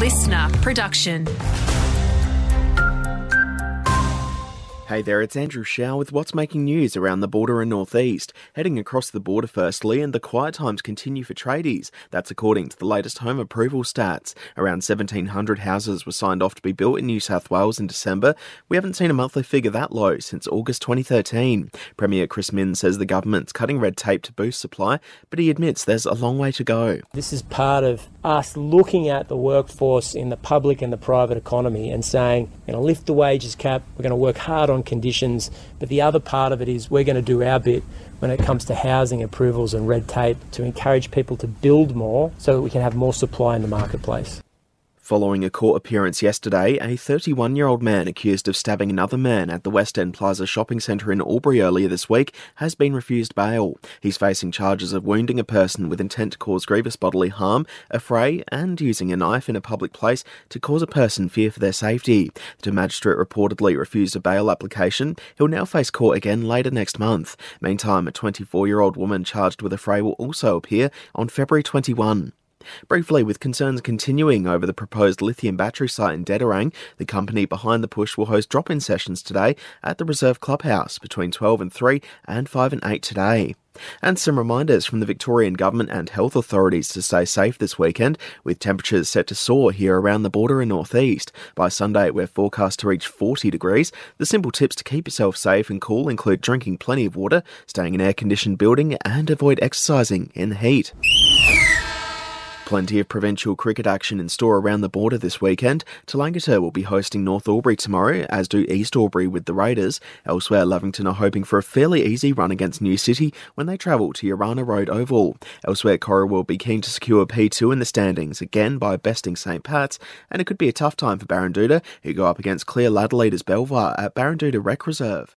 listener production. Hey there, it's Andrew Shaw with what's making news around the border and northeast. Heading across the border firstly, and the quiet times continue for tradies. That's according to the latest home approval stats. Around 1,700 houses were signed off to be built in New South Wales in December. We haven't seen a monthly figure that low since August 2013. Premier Chris Minns says the government's cutting red tape to boost supply, but he admits there's a long way to go. This is part of us looking at the workforce in the public and the private economy and saying, we're going to lift the wages cap, we're going to work hard on conditions, but the other part of it is we're going to do our bit when it comes to housing approvals and red tape to encourage people to build more so that we can have more supply in the marketplace. Following a court appearance yesterday, a 31 year old man accused of stabbing another man at the West End Plaza shopping centre in Albury earlier this week has been refused bail. He's facing charges of wounding a person with intent to cause grievous bodily harm, affray, and using a knife in a public place to cause a person fear for their safety. The magistrate reportedly refused a bail application. He'll now face court again later next month. Meantime, a 24 year old woman charged with affray will also appear on February 21. Briefly, with concerns continuing over the proposed lithium battery site in Dederang, the company behind the push will host drop in sessions today at the Reserve Clubhouse between 12 and 3 and 5 and 8 today. And some reminders from the Victorian Government and health authorities to stay safe this weekend, with temperatures set to soar here around the border and northeast. By Sunday, we're forecast to reach 40 degrees. The simple tips to keep yourself safe and cool include drinking plenty of water, staying in air conditioned building, and avoid exercising in the heat. Plenty of provincial cricket action in store around the border this weekend. Tallangatta will be hosting North Albury tomorrow, as do East Albury with the Raiders. Elsewhere, Lavington are hoping for a fairly easy run against New City when they travel to Urana Road Oval. Elsewhere, Cora will be keen to secure P2 in the standings, again by besting St Pat's, and it could be a tough time for Barranduda, who go up against clear ladder leaders Belvoir at Barranduda Rec Reserve.